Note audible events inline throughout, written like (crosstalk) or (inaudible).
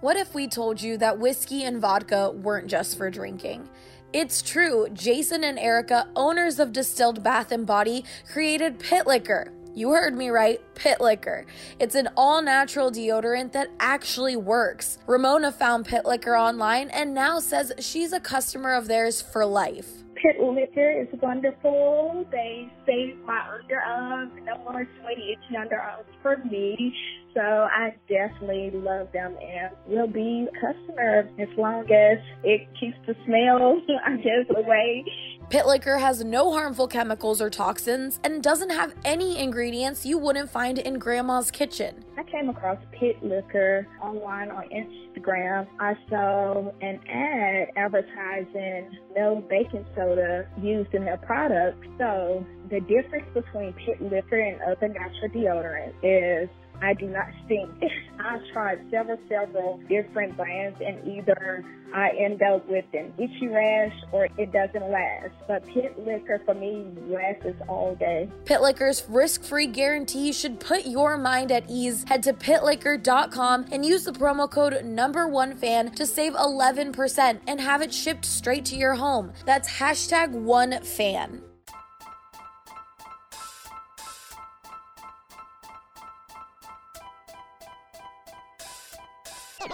What if we told you that whiskey and vodka weren't just for drinking? It's true. Jason and Erica, owners of Distilled Bath and Body, created Pit Liquor. You heard me right, Pit Liquor. It's an all natural deodorant that actually works. Ramona found Pit Liquor online and now says she's a customer of theirs for life. Pit Liquor is wonderful. They save my underarms, no more sweaty, itchy underarms for me. So I definitely love them and will be a customer as long as it keeps the smell, (laughs) I guess, away. Pit Liquor has no harmful chemicals or toxins and doesn't have any ingredients you wouldn't find in grandma's kitchen. I came across Pit Liquor online on Instagram. I saw an ad advertising no baking soda used in their product. So the difference between Pit Liquor and other natural deodorants is I do not stink. (laughs) I've tried several, several different brands and either I end up with an itchy rash or it doesn't last. But Pit Liquor for me lasts all day. Pit Liquor's risk-free guarantee should put your mind at ease. Head to pitliquor.com and use the promo code number one fan to save 11% and have it shipped straight to your home. That's hashtag one fan.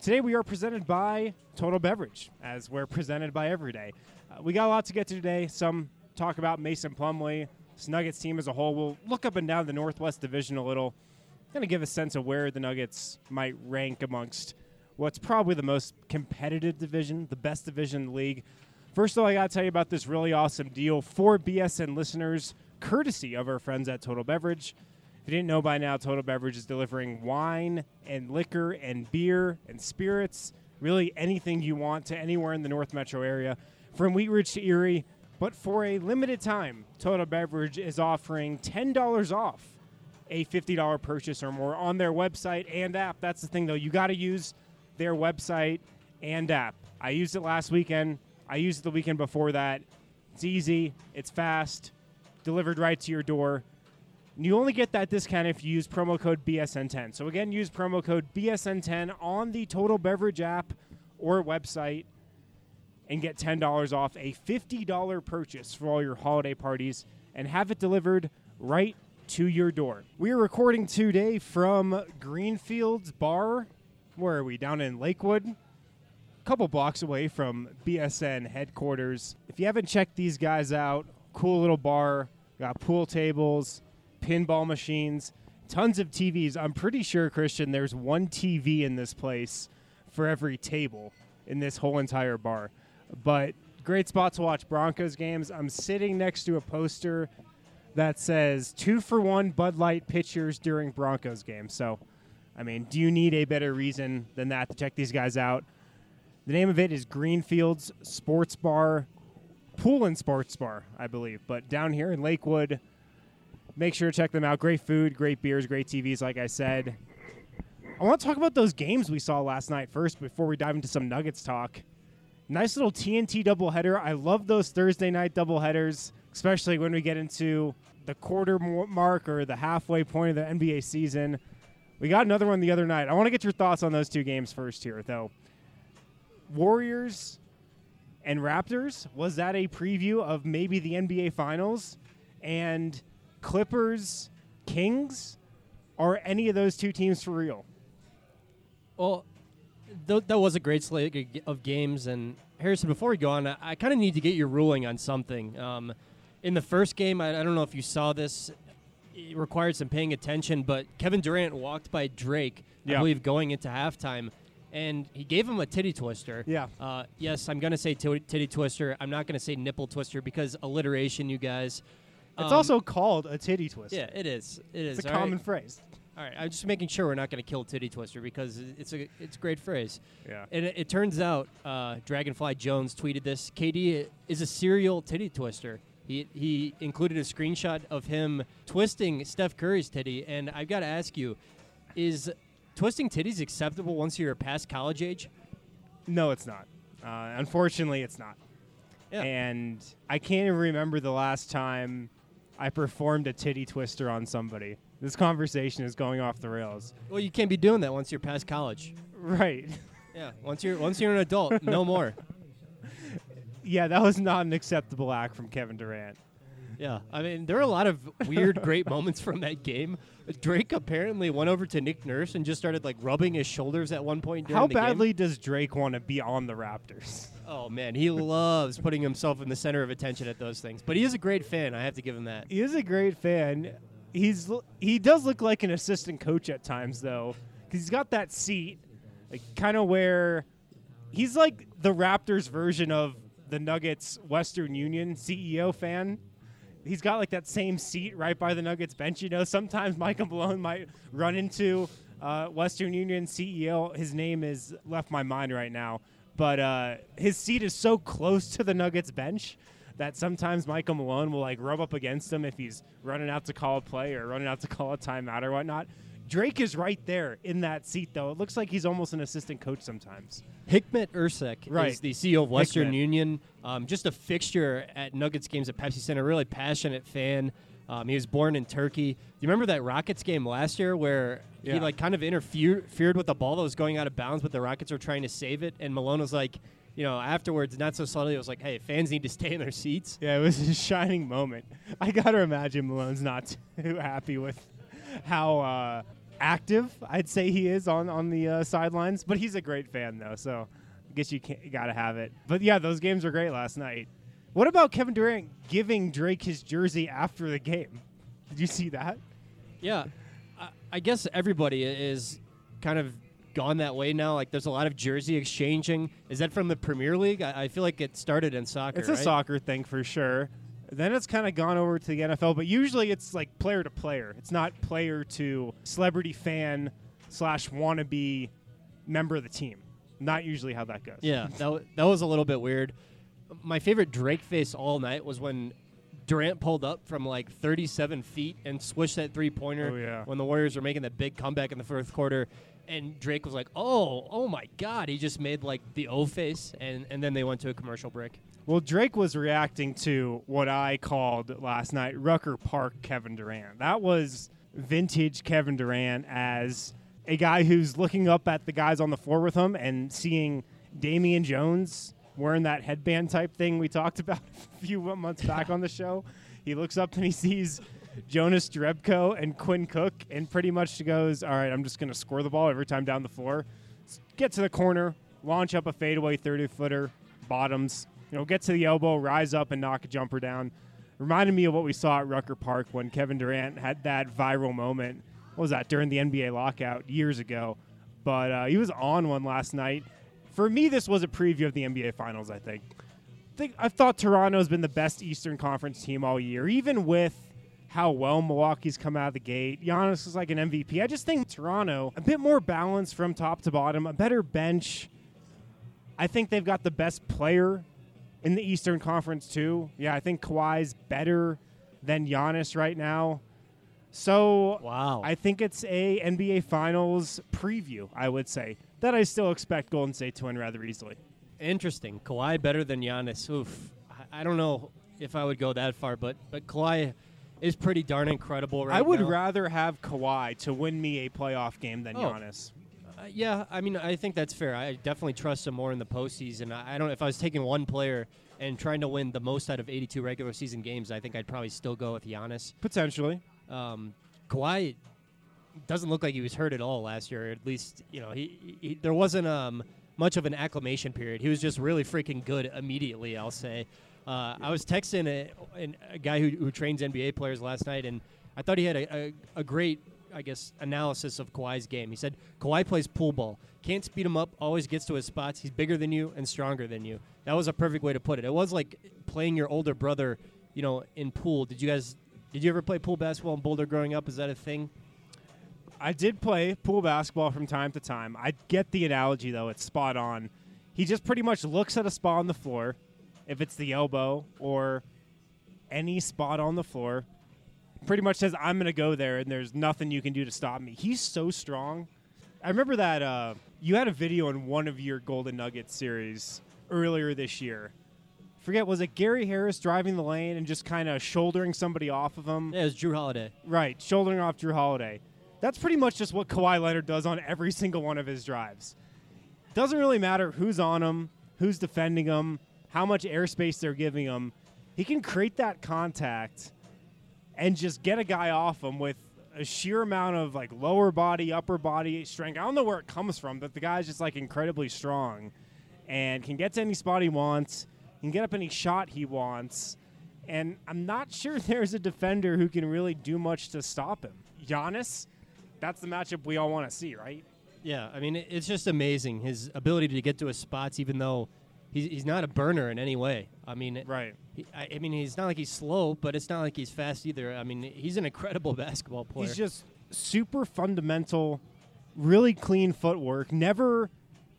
Today we are presented by Total Beverage, as we're presented by every day. Uh, we got a lot to get to today. Some talk about Mason Plumlee, Nuggets team as a whole. We'll look up and down the Northwest Division a little, kind of give a sense of where the Nuggets might rank amongst what's probably the most competitive division, the best division in the league. First of all, I got to tell you about this really awesome deal for BSN listeners, courtesy of our friends at Total Beverage. If you didn't know by now, Total Beverage is delivering wine and liquor and beer and spirits, really anything you want to anywhere in the North Metro area, from Wheat Ridge to Erie. But for a limited time, Total Beverage is offering $10 off a $50 purchase or more on their website and app. That's the thing, though. You got to use their website and app. I used it last weekend. I used it the weekend before that. It's easy, it's fast, delivered right to your door. You only get that discount if you use promo code BSN10. So again, use promo code BSN10 on the Total Beverage app or website and get $10 off a $50 purchase for all your holiday parties and have it delivered right to your door. We are recording today from Greenfields Bar. Where are we? Down in Lakewood. A couple blocks away from BSN headquarters. If you haven't checked these guys out, cool little bar, got pool tables, pinball machines, tons of TVs. I'm pretty sure, Christian, there's one TV in this place for every table in this whole entire bar. But great spot to watch Broncos games. I'm sitting next to a poster that says two for one Bud Light pitchers during Broncos games. So, I mean, do you need a better reason than that to check these guys out? The name of it is Greenfields Sports Bar, Pool and Sports Bar, I believe. But down here in Lakewood, make sure to check them out. Great food, great beers, great TVs, like I said. I want to talk about those games we saw last night first before we dive into some Nuggets talk. Nice little TNT doubleheader. I love those Thursday night doubleheaders, especially when we get into the quarter mark or the halfway point of the NBA season. We got another one the other night. I want to get your thoughts on those two games first here, though. Warriors and Raptors, was that a preview of maybe the NBA Finals? And Clippers, Kings, are any of those two teams for real? Well, th- that was a great slate of games. And Harrison, before we go on, I, I kind of need to get your ruling on something. Um, in the first game, I, I don't know if you saw this. It required some paying attention, but Kevin Durant walked by Drake, I believe, going into halftime, and he gave him a titty twister. Yeah. Uh, yes, I'm going to say t- titty twister. I'm not going to say nipple twister because alliteration, you guys. It's Um, also called a titty twist. yeah, it is. It is. It's a all right? common phrase. All right, I'm just making sure we're not going to kill Titty Twister because it's a it's a great phrase. Yeah. And it, it turns out, uh, Dragonfly Jones tweeted this. KD is a serial titty twister. He he included a screenshot of him twisting Steph Curry's titty, and I've got to ask you, is twisting titties acceptable once you're past college age? No, it's not. Uh, unfortunately, it's not. Yeah. And I can't even remember the last time I performed a titty twister on somebody. This conversation is going off the rails. Well, you can't be doing that once you're past college. Right. Yeah, once you're once you're an adult, no (laughs) more. yeah, that was not an acceptable act from Kevin Durant. Yeah, I mean, there are a lot of weird, great (laughs) moments from that game. Drake apparently went over to Nick Nurse and just started like rubbing his shoulders at one point during How the game. badly does Drake want to be on the Raptors? (laughs) Oh man, he loves putting himself in the center of attention at those things. But he is a great fan. I have to give him that. He is a great fan. He's he does look like an assistant coach at times though, because he's got that seat, like, kind of where he's like the Raptors version of the Nuggets Western Union CEO fan. He's got like that same seat right by the Nuggets bench. You know, sometimes Michael Malone might run into uh, Western Union CEO. His name is left my mind right now, but uh, his seat is so close to the Nuggets bench that sometimes Michael Malone will like rub up against him if he's running out to call a play or running out to call a timeout or whatnot. Drake is right there in that seat, though. It looks like he's almost an assistant coach sometimes. Hikmet Ersek Right. is the CEO of Western. Union. Um, just a fixture at Nuggets games at Pepsi Center. Really passionate fan. Um, he was born in Turkey. Do you remember that Rockets game last year where he like kind of interfered with the ball that was going out of bounds, but the Rockets were trying to save it, and Malone was like, you know, afterwards, not so subtly, it was like, hey, fans need to stay in their seats. Yeah, it was a (laughs) shining moment. I got to imagine Malone's not (laughs) too happy with how uh, active I'd say he is on on the uh, sidelines, but he's a great fan though, so I guess you, can't, you got to have it. But yeah, those games were great last night. What about Kevin Durant giving Drake his jersey after the game? Did you see that? Yeah, I, I guess everybody is kind of gone that way now. Like, there's a lot of jersey exchanging. Is that from the Premier League? I, I feel like it started in soccer. It's a right? soccer thing for sure. Then it's kind of gone over to the NFL, but usually it's like player to player. It's not player to celebrity fan slash wannabe member of the team. Not usually how that goes. Yeah, that, wa- that was a little bit weird. My favorite Drake face all night was when Durant pulled up from like 37 feet and swished that three pointer Oh, yeah. when the Warriors were making that big comeback in the fourth quarter. And Drake was like, oh, oh my God. He just made like the O face, and, and then they went to a commercial break. Well, Drake was reacting to what I called last night Rucker Park Kevin Durant. That was vintage Kevin Durant as a guy who's looking up at the guys on the floor with him and seeing Damian Jones wearing that headband type thing we talked (laughs) about a few months back on the show. He looks up and he sees Jonas Jerebko and Quinn Cook and pretty much goes, All right, I'm just going to score the ball every time down the floor. Get to the corner, launch up a fadeaway 30 footer, bottoms, you know, get to the elbow, rise up, and knock a jumper down. Reminded me of what we saw at Rucker Park when Kevin Durant had that viral moment. What was that during the NBA lockout years ago? But uh, he was on one last night. For me, this was a preview of the NBA Finals. I think. I think I thought Toronto's been the best Eastern Conference team all year, even with how well Milwaukee's come out of the gate. Giannis is like an MVP. I just think Toronto a bit more balanced from top to bottom, a better bench. I think they've got the best player in the Eastern Conference too. Yeah, I think Kawhi's better than Giannis right now. So Wow. I think it's a NBA Finals preview. I would say that I still expect Golden State to win rather easily. Interesting. Kawhi better than Giannis. Oof. I, I don't know if I would go that far, but but Kawhi, is pretty darn incredible right I would now. rather have Kawhi to win me a playoff game than Oh. Giannis. Uh, yeah, I mean, I think that's fair. I definitely trust him more in the postseason. I, I don't. If I was taking one player and trying to win the most out of 82 regular season games, I think I'd probably still go with Giannis. Potentially. Um, Kawhi doesn't look like he was hurt at all last year. At least, you know, he, he there wasn't um, much of an acclimation period. He was just really freaking good immediately. I'll say. Uh, I was texting a, a guy who, who trains NBA players last night, and I thought he had a, a, a great, I guess, analysis of Kawhi's game. He said Kawhi plays pool ball, can't speed him up, always gets to his spots. He's bigger than you and stronger than you. That was a perfect way to put it. It was like playing your older brother, you know, in pool. Did you guys? Did you ever play pool basketball in Boulder growing up? Is that a thing? I did play pool basketball from time to time. I get the analogy though; it's spot on. He just pretty much looks at a spot on the floor, if it's the elbow or any spot on the floor, pretty much says, "I'm going to go there," and there's nothing you can do to stop me. He's so strong. I remember that uh, you had a video in one of your Golden Nuggets series earlier this year. Forget was it Gary Harris driving the lane and just kind of shouldering somebody off of him? Yeah, it was Jrue Holiday. Right, shouldering off Jrue Holiday. That's pretty much just what Kawhi Leonard does on every single one of his drives. Doesn't really matter who's on him, who's defending him, how much airspace they're giving him. He can create that contact and just get a guy off him with a sheer amount of like lower body, upper body strength. I don't know where it comes from, but the guy's just like incredibly strong and can get to any spot he wants. Can get up any shot he wants. And I'm not sure (laughs) there's a defender who can really do much to stop him. Giannis, that's the matchup we all want to see, right? Yeah, I mean, it's just amazing his ability to get to his spots, even though he's, he's not a burner in any way. I mean, right. He, I, I mean, he's not like he's slow, but it's not like he's fast either. I mean, he's an incredible (laughs) basketball player. He's just super fundamental, really clean footwork, never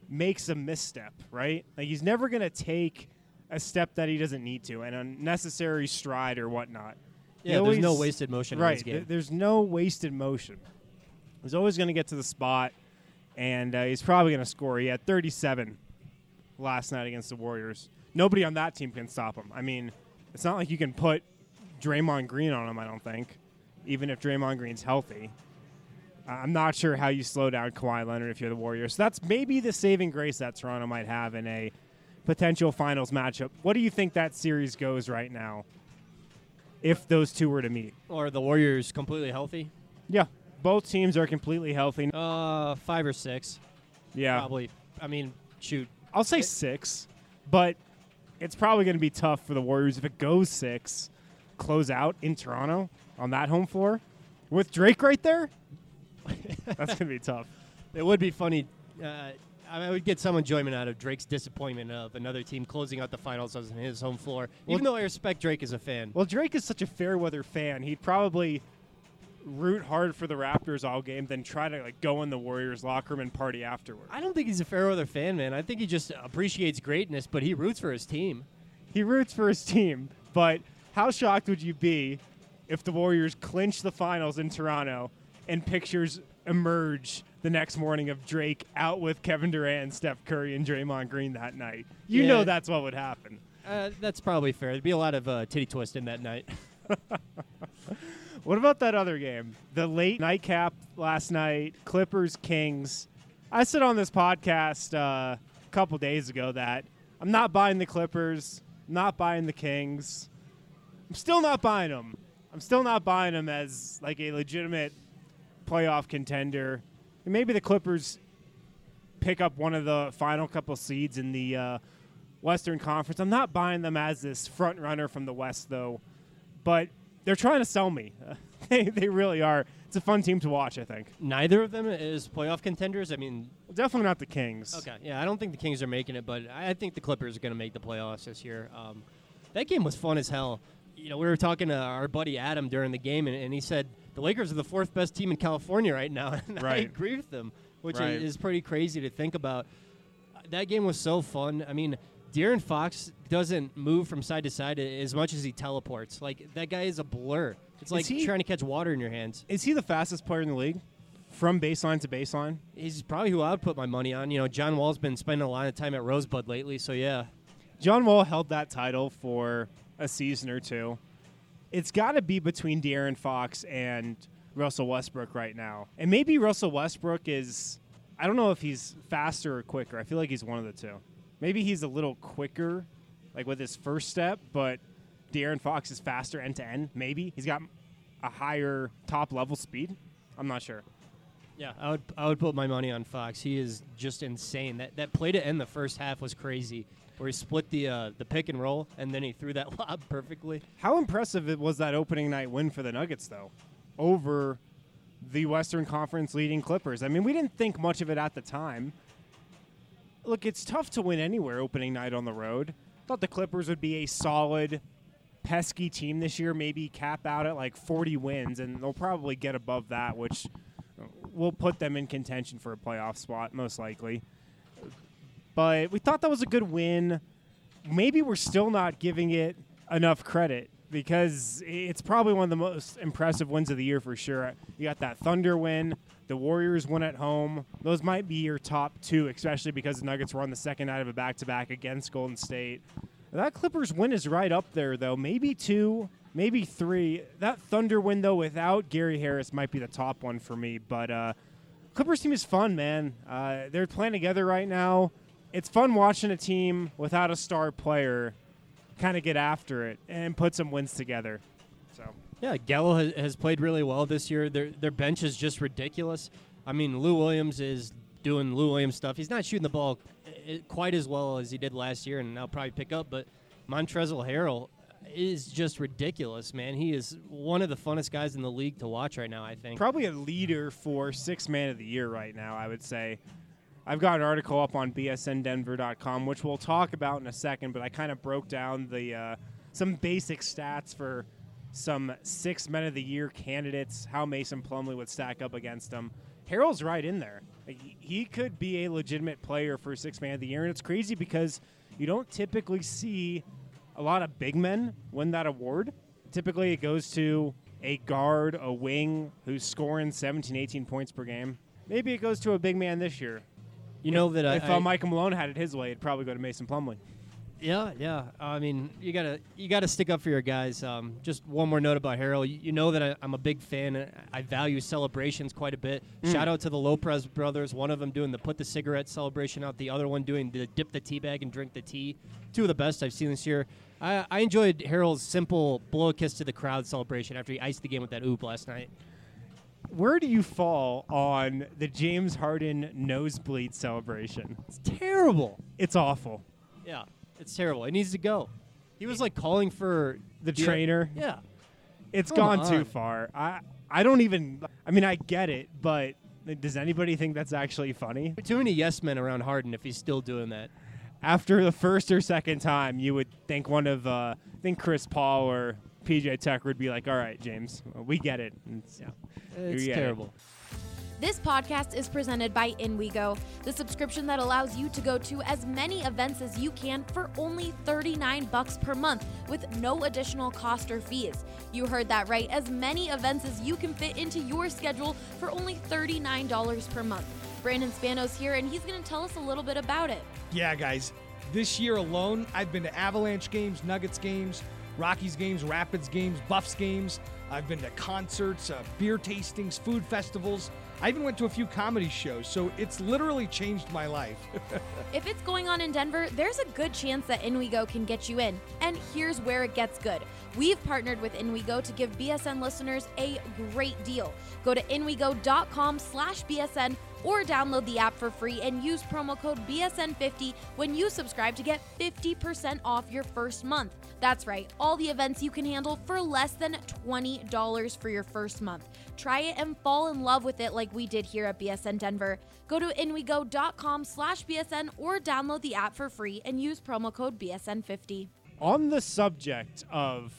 makes a misstep, right? Like he's never going to take a step that he doesn't need to, an unnecessary stride or whatnot. Yeah, there's no wasted motion in Right, his game. th- there's no wasted motion. He's always going to get to the spot, and uh, he's probably going to score. He had 37 last night against the Warriors. Nobody on that team can stop him. I mean, it's not like you can put Draymond Green on him. I don't think, even if Draymond Green's healthy. I'm not sure how you slow down Kawhi Leonard if you're the Warriors. So that's maybe the saving grace that Toronto might have in a potential finals matchup. What do you think that series goes right now? If those two were to meet, or the Warriors completely healthy. yeah, both teams are completely healthy. Uh, five or six. Yeah, Probably. I mean, shoot. I'll say six, but it's probably going to be tough for the Warriors if it goes six. Close out in Toronto on that home floor with Drake right there. (laughs) That's going to be tough. It would be funny. Uh, I would get some enjoyment out of Drake's disappointment of another team closing out the finals on his home floor. Even though I respect Drake as a fan. Well, Drake is such a fair weather fan. He'd probably root hard for the Raptors all game, then try to like go in the Warriors locker room and party afterward. I don't think he's a Fairweather fan, man. I think he just appreciates greatness, but he roots for his team. He roots for his team, but how shocked would you be if the Warriors clinch the finals in Toronto and pictures emerge the next morning of Drake out with Kevin Durant, Steph Curry, and Draymond Green that night? You Yeah. know that's what would happen. Uh, that's probably fair. There'd be a lot of uh, titty twisting that night. (laughs) What about that other game? The late nightcap last night, Clippers Kings. I said on this podcast uh, a couple days ago that I'm not buying the Clippers, not buying the Kings. I'm still not buying them. I'm still not buying them as like a legitimate playoff contender. And maybe the Clippers pick up one of the final couple seeds in the uh, Western Conference. I'm not buying them as this front runner from the West, though. But they're trying to sell me. (laughs) they, they really are. It's a fun team to watch, I think. Neither of them is playoff contenders. I mean, Definitely not the Kings. okay, yeah, I don't think the Kings are making it, but I think the Clippers are going to make the playoffs this year. Um, that game was fun as hell. You know, we were talking to our buddy Adam during the game, and, and he said the Lakers are the fourth best team in California right now. (laughs) And I agree with them, which Right. is, is pretty crazy to think about. That game was so fun. I mean, De'Aaron Fox doesn't move from side to side as much as he teleports. Like that guy is a blur. It's like he- trying to catch water in your hands. Is he the fastest player in the league? From baseline to baseline? He's probably who I would put my money on. You know, John Wall's been spending a lot of time at Rosebud lately, so yeah. John Wall held that title for a season or two. it's got to be between De'Aaron Fox and Russell Westbrook right now. And maybe Russell Westbrook is, I don't know if he's faster or quicker. I feel like he's one of the two. Maybe he's a little quicker, like with his first step, but De'Aaron Fox is faster end to end. Maybe he's got a higher top level speed. I'm not sure. Yeah, I would I would put my money on Fox. He is just insane. That that play to end the first half was crazy, where he split the uh, the pick and roll and then he threw that (laughs) lob perfectly. How impressive it was that opening night win for the Nuggets, though, over the Western Conference leading Clippers. I mean, we didn't think much of it at the time. Look, it's tough to win anywhere opening night on the road. Thought the Clippers would be a solid, pesky team this year, maybe cap out at like 40 wins, and they'll probably get above that, which will put them in contention for a playoff spot, most likely. But we thought that was a good win. Maybe we're still not giving it enough credit because it's probably one of the most impressive wins of the year for sure. You got that Thunder win, the Warriors win at home. Those might be your top two, especially because the Nuggets were on the second night of a back to back against Golden State. That Clippers win is right up there, though. Maybe two, maybe three. That Thunder win, though, without Gary Harris might be the top one for me. But uh, Clippers team is fun, man. Uh, they're playing together right now. It's fun watching a team without a star player kind of get after it and put some wins together. Yeah, Gallo has, played really well this year. Their their bench is just ridiculous. I mean, Lou Williams is doing Lou Williams stuff. He's not shooting the ball eh, quite as well as he did last year, and I'll probably pick up. But Montrezl Harrell is just ridiculous, man. He is one of the funnest guys in the league to watch right now. I think probably a leader for six man of the year right now. I would say. I've got an article up on bsndenver.com, which we'll talk about in a second. But I kind of broke down the uh, some basic stats for some six men of the year candidates, how Mason Plumlee would stack up against them. Harrell's right in there. Like, he could be a legitimate player for six man of the year, and it's crazy because you don't typically see a lot of big men win that award. Typically, it goes to a guard, a wing who's scoring 17, 18 points per game. Maybe it goes to a big man this year. You know that if I, uh, Michael Malone had it his way, it'd probably go to Mason Plumlee. Yeah, yeah. I mean, you gotta you gotta stick up for your guys. Um, just one more note about Harrell. You, you know that I, am a big fan. And I value celebrations quite a bit. Mm. Shout out to the Lopez brothers. One of them doing the put the cigarette celebration out. The other one doing the dip the tea bag and drink the tea. Two of the best I've seen this year. I, I enjoyed Harrell's simple blow a kiss to the crowd celebration after he iced the game with that oop last night where do you fall on the James Harden nosebleed celebration? It's terrible. It's awful. Yeah, it's terrible. It needs to go. He was like calling for the, the trainer. Yeah, it's Come gone on. too far. I I don't even. I mean, I get it, but does anybody think that's actually funny? Too many yes men around Harden if he's still doing that. After the first or second time, you would think one of uh, I think Chris Paul or PJ Tucker would be like, "All right, James, we get it." It's, yeah, it's terrible. This podcast is presented by InWeGo, the subscription that allows you to go to as many events as you can for only 39 bucks per month with no additional cost or fees. You heard that right, as many events as you can fit into your schedule for only $39 per month. Brandon Spanos here, and he's going to tell us a little bit about it. Yeah, guys. This year alone, I've been to Avalanche games, Nuggets games, Rockies games, Rapids games, Buffs games. I've been to concerts, uh, beer tastings, food festivals. I even went to a few comedy shows, so it's literally changed my life. (laughs) if it's going on in Denver, there's a good chance that InWeGo can get you in. And here's where it gets good. We've partnered with InWeGo to give BSN listeners a great deal. Go to inwego.com slash BSN or download the app for free and use promo code BSN50 when you subscribe to get 50% off your first month. That's right, all the events you can handle for less than $20 for your first month. Try it and fall in love with it like we did here at BSN Denver. Go to inwego.com slash BSN or download the app for free and use promo code BSN50. On the subject of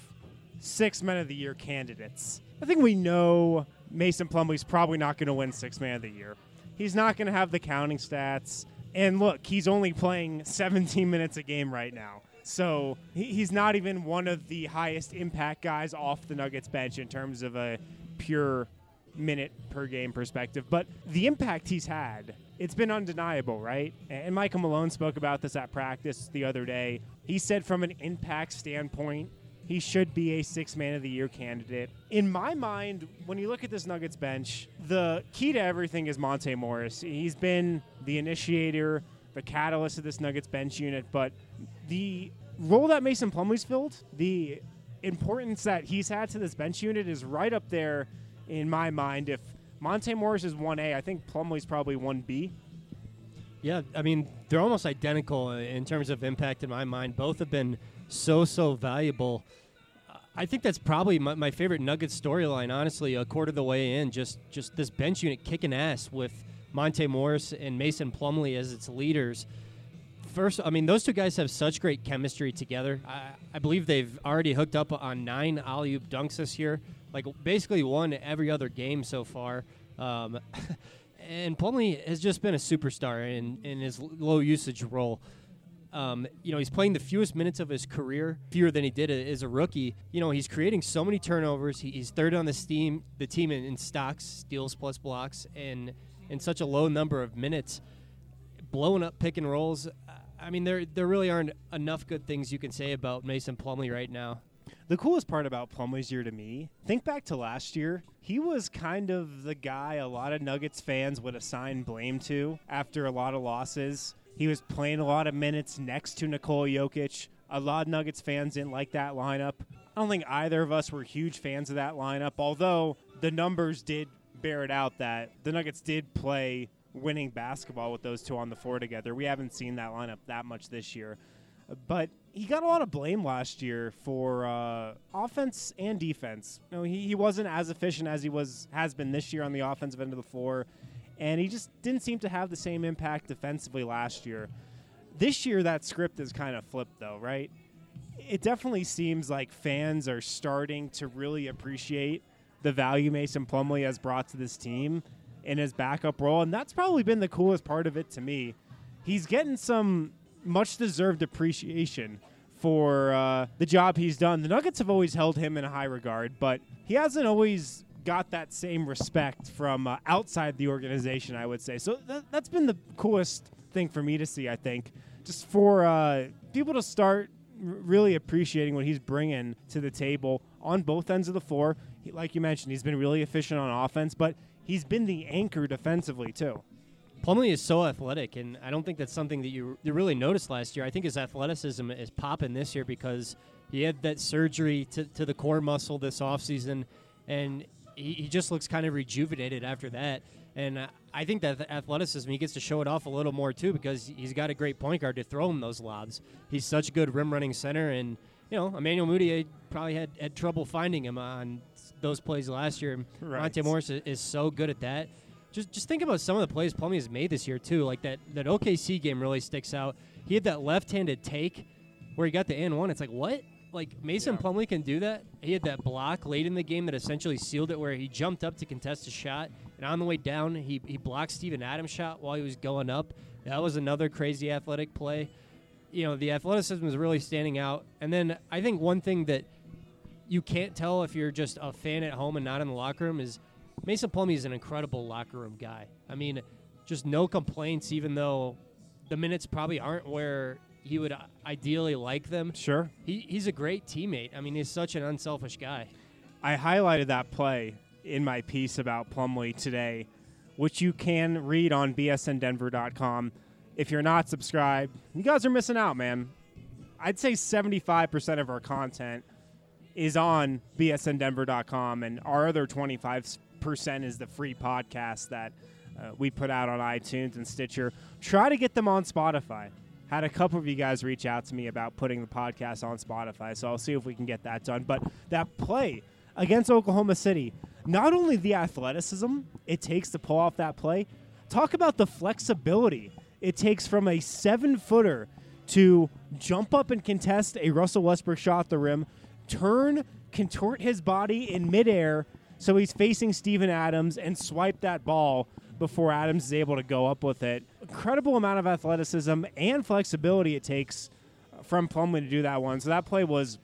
six men of the year candidates, I think we know Mason Plumlee's probably not going to win six man of the year. He's not going to have the counting stats. And look, he's only playing 17 minutes a game right now. So he's not even one of the highest impact guys off the Nuggets bench in terms of a pure minute per game perspective. But the impact he's had, it's been undeniable, right? And Michael Malone spoke about this at practice the other day. He said, from an impact standpoint, he should be a six man of the year candidate. In my mind, when you look at this Nuggets bench, the key to everything is Monte Morris. He's been the initiator, the catalyst of this Nuggets bench unit, but the role that Mason Plumlee's filled, the importance that he's had to this bench unit is right up there in my mind. If Monte Morris is 1A, I think Plumlee's probably 1B. Yeah, I mean, they're almost identical in terms of impact in my mind. Both have been so, so valuable. I think that's probably my, my favorite Nuggets storyline, honestly, a quarter of the way in. Just, just this bench unit kicking ass with Monte Morris and Mason Plumlee as its leaders. First, I mean, those two guys have such great chemistry together. I, I believe they've already hooked up on nine alley oop dunks this year, like basically won every other game so far. Um, (laughs) and Plumlee has just been a superstar in, in his low usage role. Um, you know, he's playing the fewest minutes of his career, fewer than he did as a rookie. You know, he's creating so many turnovers. He, he's third on the steam, the team in, in stocks, steals plus blocks, and in such a low number of minutes, blowing up pick and rolls. I mean, there there really aren't enough good things you can say about Mason Plumlee right now. The coolest part about Plumlee's year to me, think back to last year. He was kind of the guy a lot of Nuggets fans would assign blame to after a lot of losses. He was playing a lot of minutes next to Nikola Jokic. A lot of Nuggets fans didn't like that lineup. I don't think either of us were huge fans of that lineup, although the numbers did bear it out that the Nuggets did play winning basketball with those two on the floor together. We haven't seen that lineup that much this year. But he got a lot of blame last year for uh, offense and defense. You know, he, he wasn't as efficient as he was has been this year on the offensive end of the floor and he just didn't seem to have the same impact defensively last year. This year, that script is kind of flipped, though, right? It definitely seems like fans are starting to really appreciate the value Mason Plumlee has brought to this team in his backup role, and that's probably been the coolest part of it to me. He's getting some much deserved appreciation for uh, the job he's done. The Nuggets have always held him in high regard, but he hasn't always got that same respect from uh, outside the organization, I would say. So th- that's been the coolest thing for me to see, I think. Just for uh, people to start r- really appreciating what he's bringing to the table on both ends of the floor. He, like you mentioned, he's been really efficient on offense, but he's been the anchor defensively, too. Plumlee is so athletic, and I don't think that's something that you, you really noticed last year. I think his athleticism is popping this year because he had that surgery to, to the core muscle this offseason, and he, he just looks kind of rejuvenated after that. And I think that athleticism, he gets to show it off a little more too because he's got a great point guard to throw him those lobs. He's such a good rim running center, and you know Emmanuel Mudiay probably had, had trouble finding him on those plays last year. Right. Monte Morris is, is, so good at that. Just just think about some of the plays Plumlee has made this year too. Like that that OKC game really sticks out. He had that left handed take where he got the N one. It's like what? like Mason yeah. Plumlee can do that. He had that block late in the game that essentially sealed it, where he jumped up to contest a shot, and on the way down, he he blocked Steven Adams' shot while he was going up. That was another crazy athletic play. You know, the athleticism is really standing out. And then I think one thing that you can't tell if you're just a fan at home and not in the locker room is Mason Plumlee is an incredible locker room guy. I mean, just no complaints, even though the minutes probably aren't where he would uh, ideally like them. Sure. He, he's a great teammate. I mean, he's such an unselfish guy. I highlighted that play in my piece about Plumlee today, which you can read on bsndenver.com. If you're not subscribed, you guys are missing out, man. I'd say 75% of our content is on bsndenver.com, and our other 25% is the free podcast that uh, we put out on iTunes and Stitcher. Try to get them on Spotify had a couple of you guys reach out to me about putting the podcast on Spotify, so I'll see if we can get that done. But that play against Oklahoma City, not only the athleticism it takes to pull off that play, talk about the flexibility it takes from a seven footer to jump up and contest a Russell Westbrook shot at the rim, turn, contort his body in midair so he's facing Steven Adams and swipe that ball before Adams is able to go up with it. Incredible amount of athleticism and flexibility it takes from Plumlee to do that one. So that play was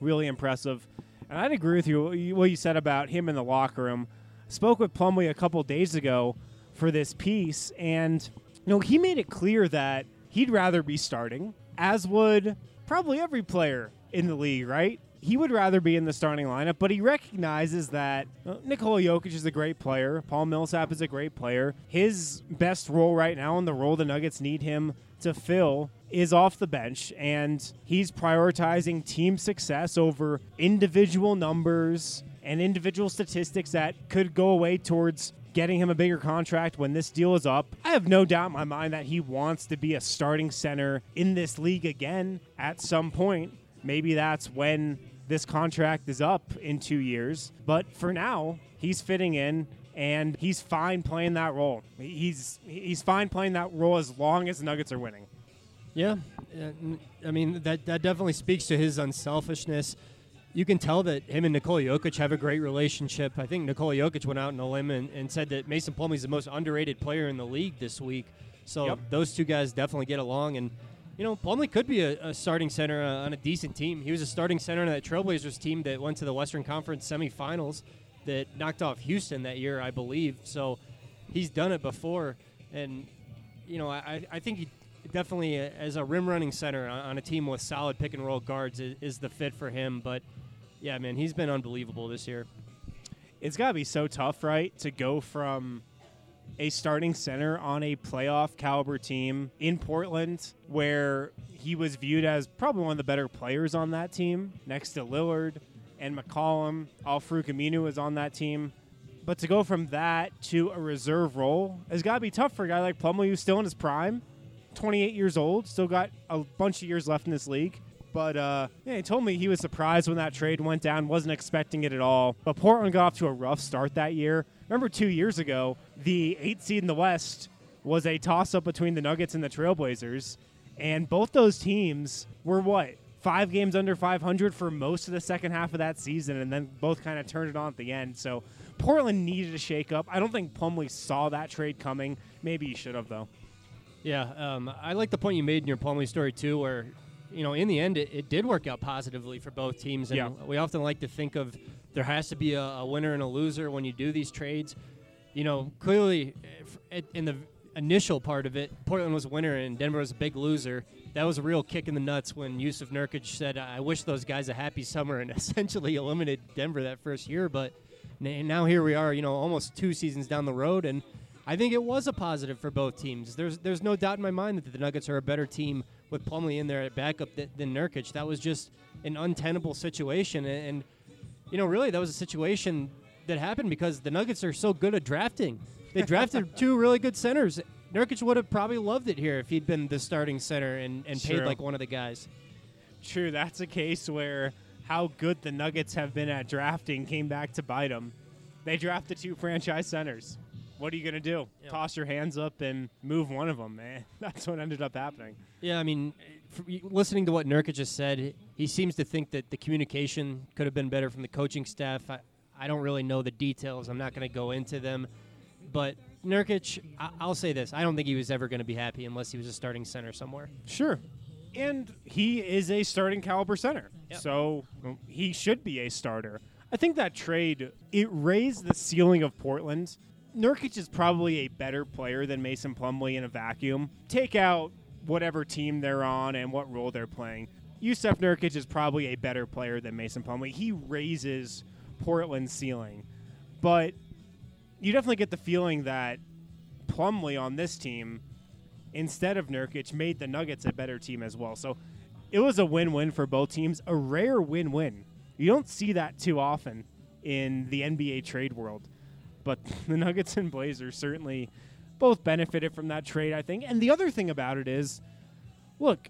really impressive. And I'd agree with you what you said about him in the locker room. Spoke with Plumlee a couple days ago for this piece, and you know he made it clear that he'd rather be starting, as would probably every player in the league. Right? he would rather be in the starting lineup, but he recognizes that uh, Nikola Jokic is a great player. Paul Millsap is a great player. His best role right now, and the role the Nuggets need him to fill, is off the bench, and he's prioritizing team success over individual numbers and individual statistics that could go away towards getting him a bigger contract when this deal is up. I have no doubt in my mind that he wants to be a starting center in this league again at some point. Maybe that's when this contract is up in two years. But for now, he's fitting in and he's fine playing that role. He's he's fine playing that role as long as the Nuggets are winning. Yeah, uh, I mean that that definitely speaks to his unselfishness. You can tell that him and Nikola Jokic have a great relationship. I think Nikola Jokic went out on a limb and, and said that Mason Plumlee is the most underrated player in the league this week. So Yep. those two guys definitely get along. And you know, Plumlee could be a, a starting center uh, on a decent team. He was a starting center on that Trailblazers team that went to the Western Conference semifinals that knocked off Houston that year, I believe. So he's done it before, and you know, I, I think he definitely uh, as a rim running center on, on a team with solid pick and roll guards is, is the fit for him. But yeah, man, he's been unbelievable this year. It's got to be so tough, right, to go from a starting center on a playoff caliber team in Portland where he was viewed as probably one of the better players on that team next to Lillard and McCollum. Al Aminu was on that team. But to go from that to a reserve role has got to be tough for a guy like Plumlee who's still in his prime, 28 years old, still got a bunch of years left in this league. But uh, yeah, he told me he was surprised when that trade went down, wasn't expecting it at all. But Portland got off to a rough start that year. Remember, two years ago, the eight seed in the West was a toss up between the Nuggets and the Trailblazers. And both those teams were what? Five games under 500 for most of the second half of that season, and then both kind of turned it on at the end. So Portland needed a shakeup. I don't think Plumlee saw that trade coming. Maybe he should have, though. Yeah, um, I like the point you made in your Plumlee story too, where you know in the end it, it did work out positively for both teams, and Yeah. we often like to think of there has to be a, a winner and a loser when you do these trades. You know, clearly eh, if- in the initial part of it, Portland was a winner and Denver was a big loser. That was a real kick in the nuts when Yusuf Nurkic said, "I wish those guys a happy summer," and (laughs) essentially eliminated Denver that first year. But now here we are, you know, almost two seasons down the road, and I think it was a positive for both teams. There's there's no doubt in my mind that the Nuggets are a better team with Plumlee in there at backup th- than Nurkic. That was just an untenable situation, and, and you know, really, that was a situation that happened because the Nuggets are so good at drafting. They drafted (laughs) two really good centers. Nurkic would have probably loved it here if he'd been the starting center and, and paid like one of the guys. True, that's a case where how good the Nuggets have been at drafting came back to bite them. They drafted two franchise centers. What are you going to do? Toss your hands up and move one of them, man. (laughs) That's what ended up happening. Yeah, I mean, listening to what Nurkic just said, he seems to think that the communication could have been better from the coaching staff. I, I don't really know the details. I'm not going to go into them. But Nurkic, I, I'll say this: I don't think he was ever going to be happy unless he was a starting center somewhere. Sure. And he is a starting caliber center. Yep. So he should be a starter. I think that trade it raised the ceiling of Portland. Nurkic is probably a better player than Mason Plumlee in a vacuum. Take out whatever team they're on and what role they're playing. Yusef Nurkic is probably a better player than Mason Plumlee. He raises Portland's ceiling. But you definitely get the feeling that Plumlee on this team instead of Nurkic made the Nuggets a better team as well. So it was a win-win for both teams, a rare win-win. You don't see that too often in the NBA trade world. But (laughs) the Nuggets and Blazers certainly both benefited from that trade, I think. And the other thing about it is, look,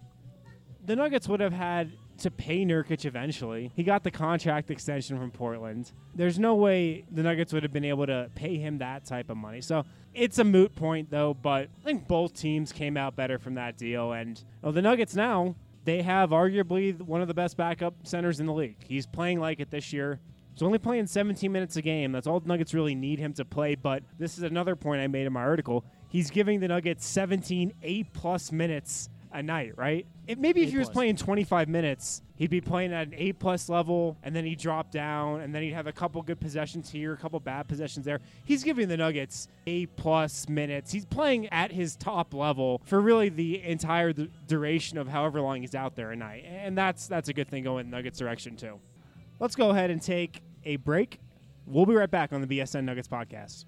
the Nuggets would have had to pay Nurkic eventually. He got the contract extension from Portland. There's no way the Nuggets would have been able to pay him that type of money. So it's a moot point, though. But I think both teams came out better from that deal. And well, the Nuggets now they have arguably one of the best backup centers in the league. He's playing like it this year. He's only playing 17 minutes a game. That's all the Nuggets really need him to play. But this is another point I made in my article. He's giving the Nuggets 17 A plus minutes a night, right? If maybe if he was playing 25 minutes, he'd be playing at an A plus level, and then he'd drop down, and then he'd have a couple good possessions here, a couple bad possessions there. He's giving the Nuggets A plus minutes. He's playing at his top level for really the entire du- duration of however long he's out there a night, and that's that's a good thing going in the Nuggets direction too. Let's go ahead and take a break. We'll be right back on the BSN Nuggets podcast.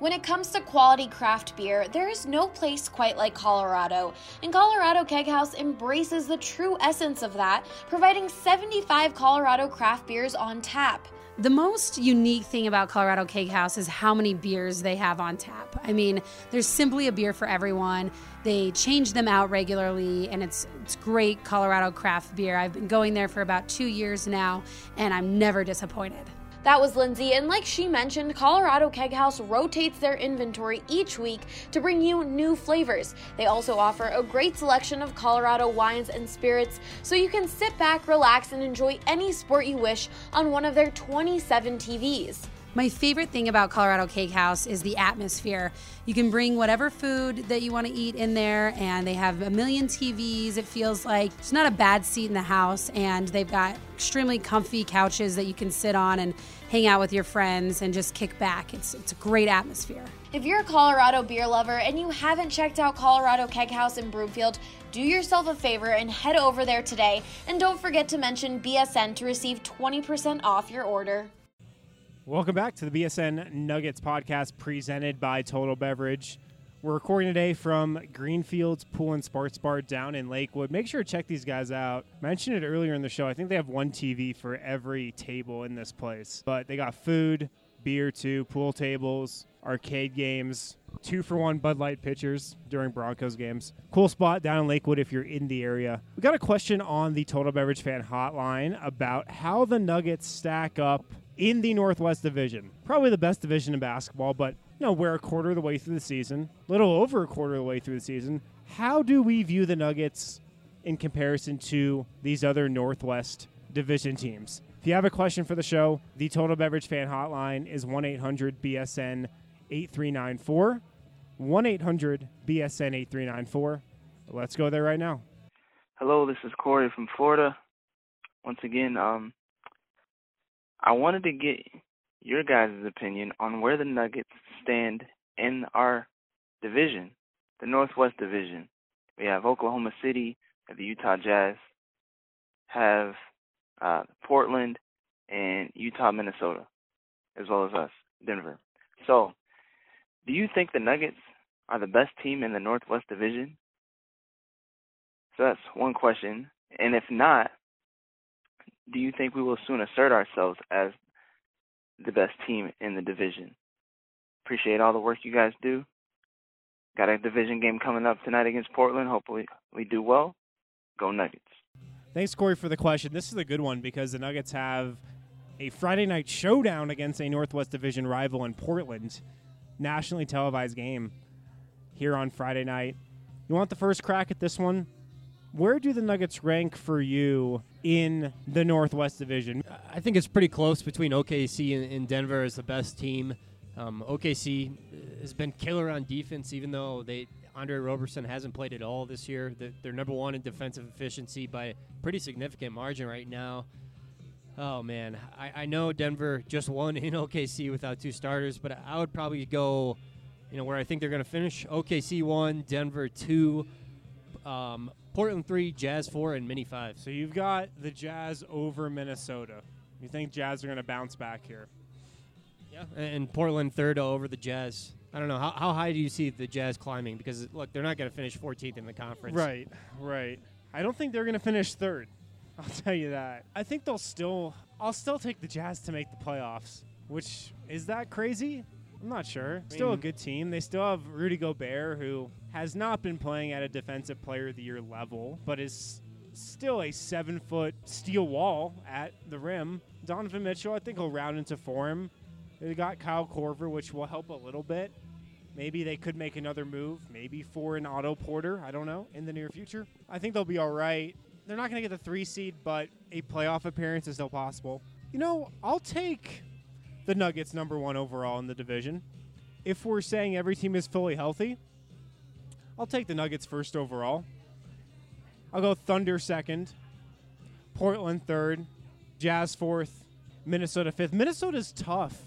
When it comes to quality craft beer, there is no place quite like Colorado. And Colorado Keg House embraces the true essence of that, providing 75 Colorado craft beers on tap. The most unique thing about Colorado Keg House is how many beers they have on tap. I mean, there's simply a beer for everyone. They change them out regularly, and it's it's great Colorado craft beer. I've been going there for about two years now, and I'm never disappointed. That was Lindsay, and like she mentioned, Colorado Keg House rotates their inventory each week to bring you new flavors. They also offer a great selection of Colorado wines and spirits, so you can sit back, relax, and enjoy any sport you wish on one of their 27 TVs. My favorite thing about Colorado Keg House is the atmosphere. You can bring whatever food that you want to eat in there, and they have a million TVs. It feels like it's not a bad seat in the house, and they've got extremely comfy couches that you can sit on and hang out with your friends and just kick back. It's, it's a great atmosphere. If you're a Colorado beer lover and you haven't checked out Colorado Keg House in Broomfield, do yourself a favor and head over there today. And don't forget to mention BSN to receive 20% off your order. Welcome back to the BSN Nuggets podcast presented by Total Beverage. We're recording today from Greenfields Pool and Sports Bar down in Lakewood. Make sure to check these guys out. Mentioned it earlier in the show. I think they have one TV for every table in this place. But they got food, beer too, pool tables, arcade games, two for one Bud Light pitchers during Broncos games. Cool spot down in Lakewood if you're in the area. We got a question on the Total Beverage Fan Hotline about how the Nuggets stack up in the Northwest Division. Probably the best division in basketball, but you know, we're a quarter of the way through the season, a little over a quarter of the way through the season. How do we view the Nuggets in comparison to these other Northwest Division teams? If you have a question for the show, the Total Beverage Fan Hotline is 1 800 BSN 8394. 1 800 BSN 8394. Let's go there right now. Hello, this is Corey from Florida. Once again, um, I wanted to get your guys' opinion on where the Nuggets stand in our division, the Northwest Division. We have Oklahoma City, have the Utah Jazz, have uh, Portland, and Utah, Minnesota, as well as us, Denver. So, do you think the Nuggets are the best team in the Northwest Division? So that's one question. And if not, do you think we will soon assert ourselves as the best team in the division? Appreciate all the work you guys do. Got a division game coming up tonight against Portland. Hopefully, we do well. Go Nuggets. Thanks, Corey, for the question. This is a good one because the Nuggets have a Friday night showdown against a Northwest Division rival in Portland, nationally televised game here on Friday night. You want the first crack at this one? Where do the Nuggets rank for you in the Northwest Division? I think it's pretty close between OKC and, Denver as the best team. Um, OKC has been killer on defense, even though they Andre Roberson hasn't played at all this year. They're, they're number one in defensive efficiency by a pretty significant margin right now. Oh man, I, I know Denver just won in (laughs) OKC without two starters, but I would probably go, you know, where I think they're going to finish. OKC one, Denver two, um, Portland three, Jazz four, and Mini five. So you've got the Jazz over Minnesota. You think Jazz are going to bounce back here? Yeah, and Portland third over the Jazz. I don't know how, how high do you see the Jazz climbing? Because look, they're not going to finish 14th in the conference. Right, right. I don't think they're going to finish third. (laughs) I'll tell you that. I think they'll still. I'll still take the Jazz to make the playoffs. Which is that crazy? I'm not sure. Still a good team. They still have Rudy Gobert, who has not been playing at a Defensive Player of the Year level, but is still a seven foot steel wall at the rim. Donovan Mitchell, I think, will round into form. They got Kyle Korver, which will help a little bit. Maybe they could make another move, maybe for an Otto Porter. I don't know in the near future. I think they'll be all right. They're not going to get the three seed, but a playoff appearance is still possible. You know, I'll take the Nuggets number one overall in the division. If we're saying every team is fully healthy, I'll take the Nuggets first overall. I'll go Thunder second, Portland third, Jazz fourth, Minnesota fifth. Minnesota's tough.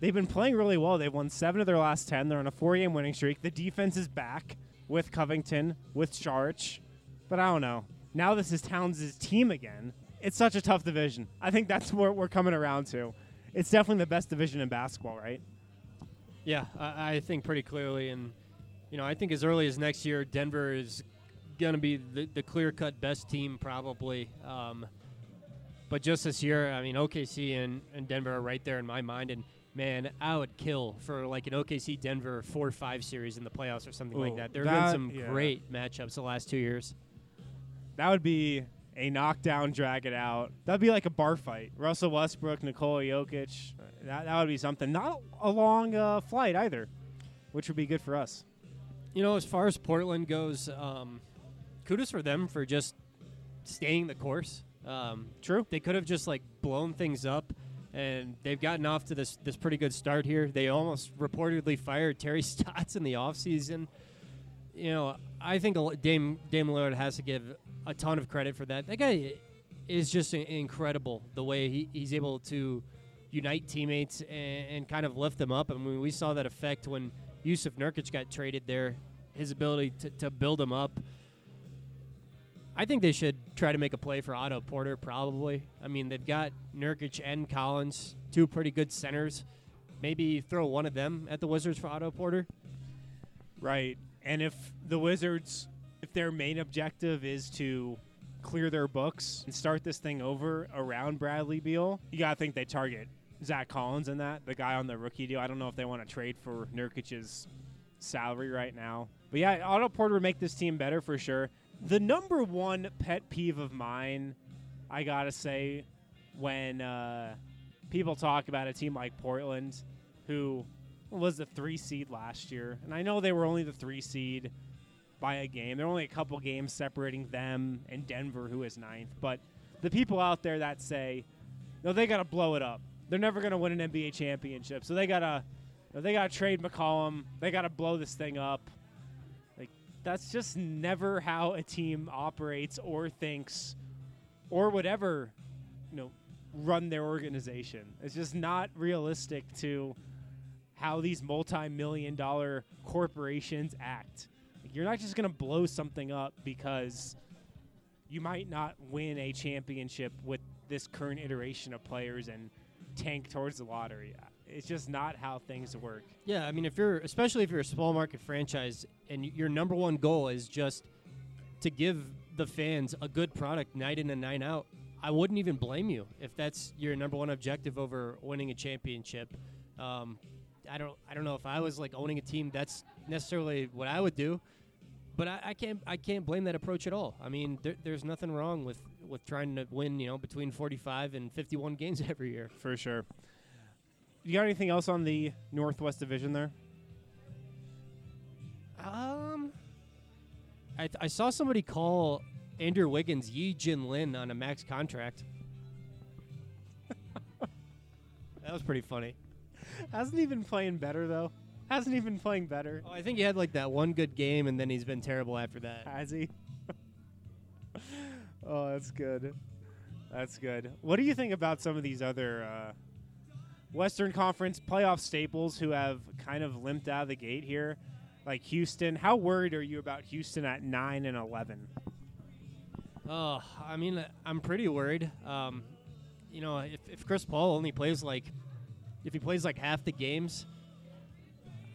They've been playing really well. They've won seven of their last ten. They're on a four-game winning streak. The defense is back with Covington, with Saric. But I don't know. Now this is Towns' team again. it's such a tough division. I think that's (laughs) what we're coming around to. It's definitely the best division in basketball, right? Yeah, I, I think pretty clearly, and you know, I think as early as next year, Denver is going to be the, the clear-cut best team probably. Um, but just this year, I mean, OKC and, and Denver are right there in my mind, and man, I would kill for like an OKC Denver four five series in the playoffs or something like that. There have been some yeah. great matchups the last two years. That would be a knockdown, drag it out. That'd be like a bar fight. Russell Westbrook, Nikola Jokic. That, that would be something. Not a long uh, flight either, which would be good for us. You know, as far as Portland goes, um, kudos for them for just staying the course. Um, True. They could have just like blown things up, and they've gotten off to this this pretty good start here. They almost reportedly fired Terry (laughs) Stotts in the offseason. You know, I think Dame Dame Lillard has to give a ton of credit for that. That guy is just incredible the way he, he's able to unite teammates and, and kind of lift them up. I mean, we saw that effect when Yusuf Nurkic got traded there. His ability to, to build them up. I think they should try to make a play for Otto Porter, probably. I mean, they've got Nurkic and Collins, two pretty good centers. Maybe throw one of them at the Wizards for Otto Porter. Right. And if the Wizards, if their main objective is to clear their books and start this thing over around Bradley Beal, you got to think they target Zach Collins in that, the guy on the rookie deal. I don't know if they want to trade for Nurkic's salary right now. But yeah, Otto Porter would make this team better for sure. The number one pet peeve of mine, I got to say, when uh, people talk about a team like Portland, who was the three seed last year, and I know they were only the three seed by a game. There are only a couple games separating them and Denver, who is ninth. But the people out there that say, no, they got to blow it up. They're never going to win an NBA championship, so they got to, they got to trade McCollum. They got to blow this thing up. Like that's just never how a team operates or thinks, or whatever, you know, run their organization. It's just not realistic to how these multi-million dollar corporations act. Like, you're not just going to blow something up because you might not win a championship with this current iteration of players and tank towards the lottery. It's just not how things work. Yeah, I mean, if you're, especially if you're a small market franchise and your number one goal is just to give the fans a good product night in and night out, I wouldn't even blame you if that's your number one objective over winning a championship. Um, I don't, I don't know if I was like owning a team, that's necessarily what I would do. But I, I can't, I can't blame that approach at all. I mean, there, there's nothing wrong with with trying to win, you know, between 45 and 51 games (laughs) every year. For sure. You got anything else on the Northwest Division there? Um, I, th- I saw somebody call Andrew Wiggins Yi Jianlian on a max contract. (laughs) that was pretty funny. Hasn't he been playing better though? Hasn't he been playing better? Oh, I think he had like that one good game, and then he's been terrible after that. Has he? (laughs) oh, that's good. That's good. What do you think about some of these other uh, Western Conference playoff staples who have kind of limped out of the gate here, like Houston? How worried are you about Houston at nine and eleven? Oh, I mean, I'm pretty worried. Um, you know, if, if Chris Paul only plays like, if he plays like half the games,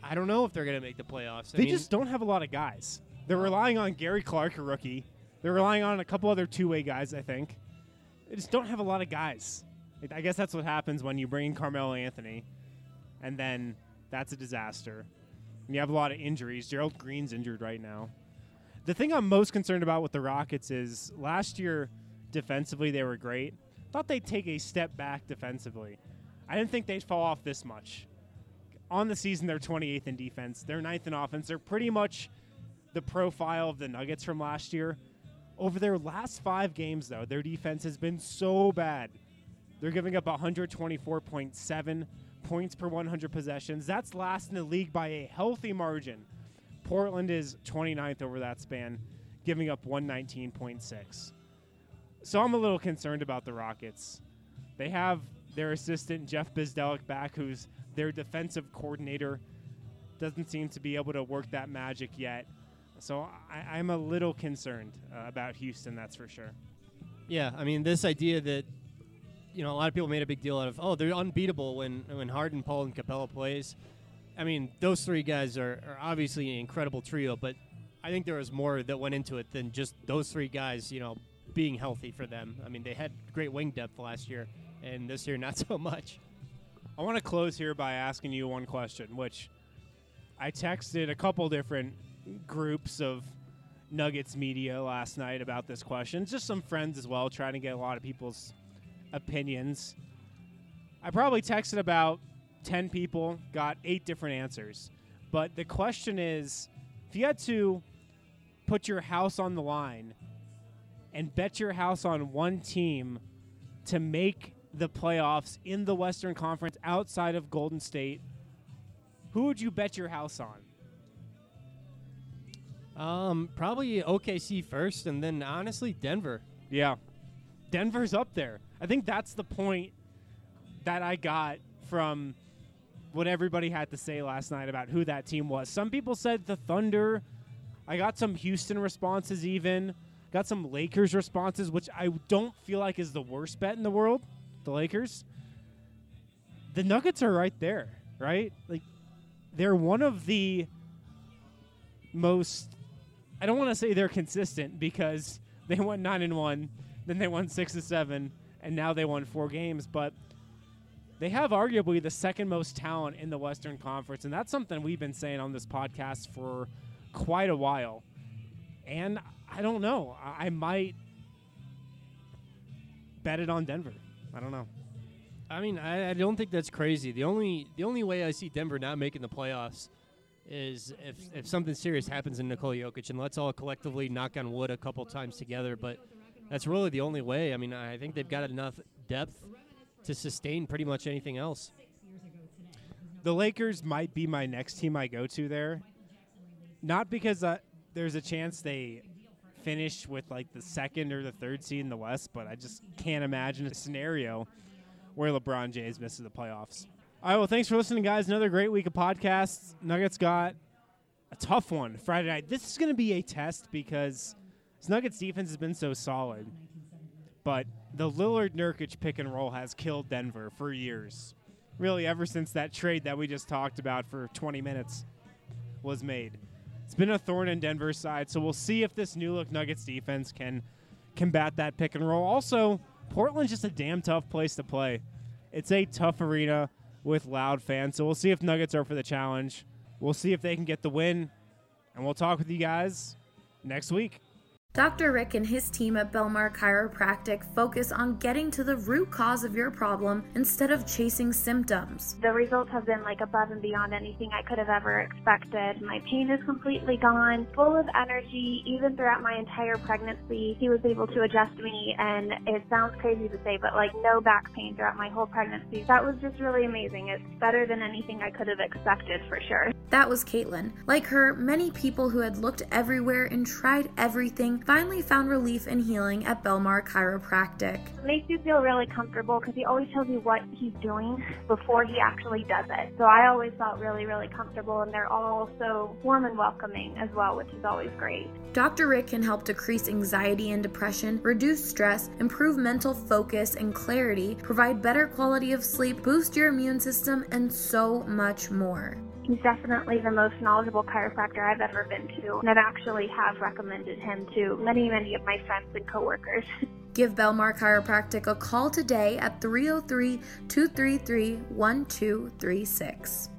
I don't know if they're gonna make the playoffs. I They mean, just don't have a lot of guys. They're relying on Gary Clark, a rookie. They're relying on a couple other two-way guys, I think. They just don't have a lot of guys. I guess that's what happens when you bring in Carmelo Anthony, and then that's a disaster. And you have a lot of injuries. Gerald Green's injured right now. The thing I'm most concerned about with the Rockets is last year defensively they were great. Thought they'd take a step back defensively. I didn't think they'd fall off this much. On the season, they're 28th in defense. They're 9th in offense. They're pretty much the profile of the Nuggets from last year. Over their last five games, though, their defense has been so bad. They're giving up 124.7 points per 100 possessions. That's last in the league by a healthy margin. Portland is 29th over that span, giving up 119.6. So I'm a little concerned about the Rockets. They have their assistant Jeff Bzdelik back, who's their defensive coordinator. Doesn't seem to be able to work that magic yet. So I, I'm a little concerned uh, about Houston, that's for sure. Yeah, I mean, this idea that you know a lot of people made a big deal out of oh they're unbeatable when when Harden, Paul, and Capela plays. I mean, those three guys are, are obviously an incredible trio, but I think there was more that went into it than just those three guys. You know, being healthy for them. I mean, they had great wing depth last year, and this year (laughs) not so much. I want to close here by asking you one question, which I texted a couple different groups of Nuggets media last night about this question. Just some friends as well, trying to get a lot of people's opinions. I probably texted about 10 people, got eight different answers. But the question is if you had to put your house on the line and bet your house on one team to make the playoffs in the Western Conference outside of Golden State, who would you bet your house on? Um, probably OKC first, and then honestly Denver. Yeah, Denver's up there. I think that's the point that I got from what everybody had to say last night about who that team was. Some people said the Thunder. I got some Houston responses, even got some Lakers responses, which I don't feel like is the worst bet in the world. The Lakers. The Nuggets are right there, right? Like they're one of the most I don't want to say they're consistent because (laughs) they won nine and one, then they won six and seven, and now they won four games. But they have arguably the second most talent in the Western Conference, and that's something we've been saying on this podcast for quite a while. And I don't know. I, I might bet it on Denver. I don't know. I mean, I, I don't think that's crazy. The only the only way I see Denver not making the playoffs is if if something serious happens in Nikola Jokic, and let's all collectively knock on wood a couple times together. But that's really the only way. I mean, I think they've got enough depth to sustain pretty much anything else. The Lakers might be my next team I go to there, not because uh, there's a chance they finish with like the second or the third seed in the West, but I just can't imagine a scenario where LeBron James misses the playoffs. All right, well, thanks for listening, guys. Another great week of podcasts. Nuggets got a tough one Friday night. This is going to be a test because Nuggets defense has been so solid, but the Lillard Nurkic pick and roll has killed Denver for years. Really, ever since that trade that we just talked about for 20 minutes was made. It's been a thorn in Denver's side, so we'll see if this new look Nuggets defense can combat that pick and roll. Also, Portland's just a damn tough place to play. It's a tough arena with loud fans. So we'll see if Nuggets are for the challenge. We'll see if they can get the win. And we'll talk with you guys next week. Dr. Rick and his team at Belmar Chiropractic focus on getting to the root cause of your problem instead of chasing symptoms. The results have been like above and beyond anything I could have ever expected. My pain is completely gone, full of energy, even throughout my entire pregnancy. He was able to adjust me, and it sounds crazy to say, but like no back pain throughout my whole pregnancy. That was just really amazing. It's better than anything I could have expected for sure. That was Caitlin. Like her, many people who had looked everywhere and tried everything finally found relief and healing at Belmar Chiropractic. It makes you feel really comfortable because he always tells you what he's doing before he actually does it. So I always felt really, really comfortable, and they're all so warm and welcoming as well, which is always great. Dr. Rick can help decrease anxiety and depression, reduce stress, improve mental focus and clarity, provide better quality of sleep, boost your immune system, and so much more. He's definitely the most knowledgeable chiropractor I've ever been to, and I've actually have recommended him to many, many of my friends and coworkers. (laughs) Give Belmar Chiropractic a call today at 303 233 1236.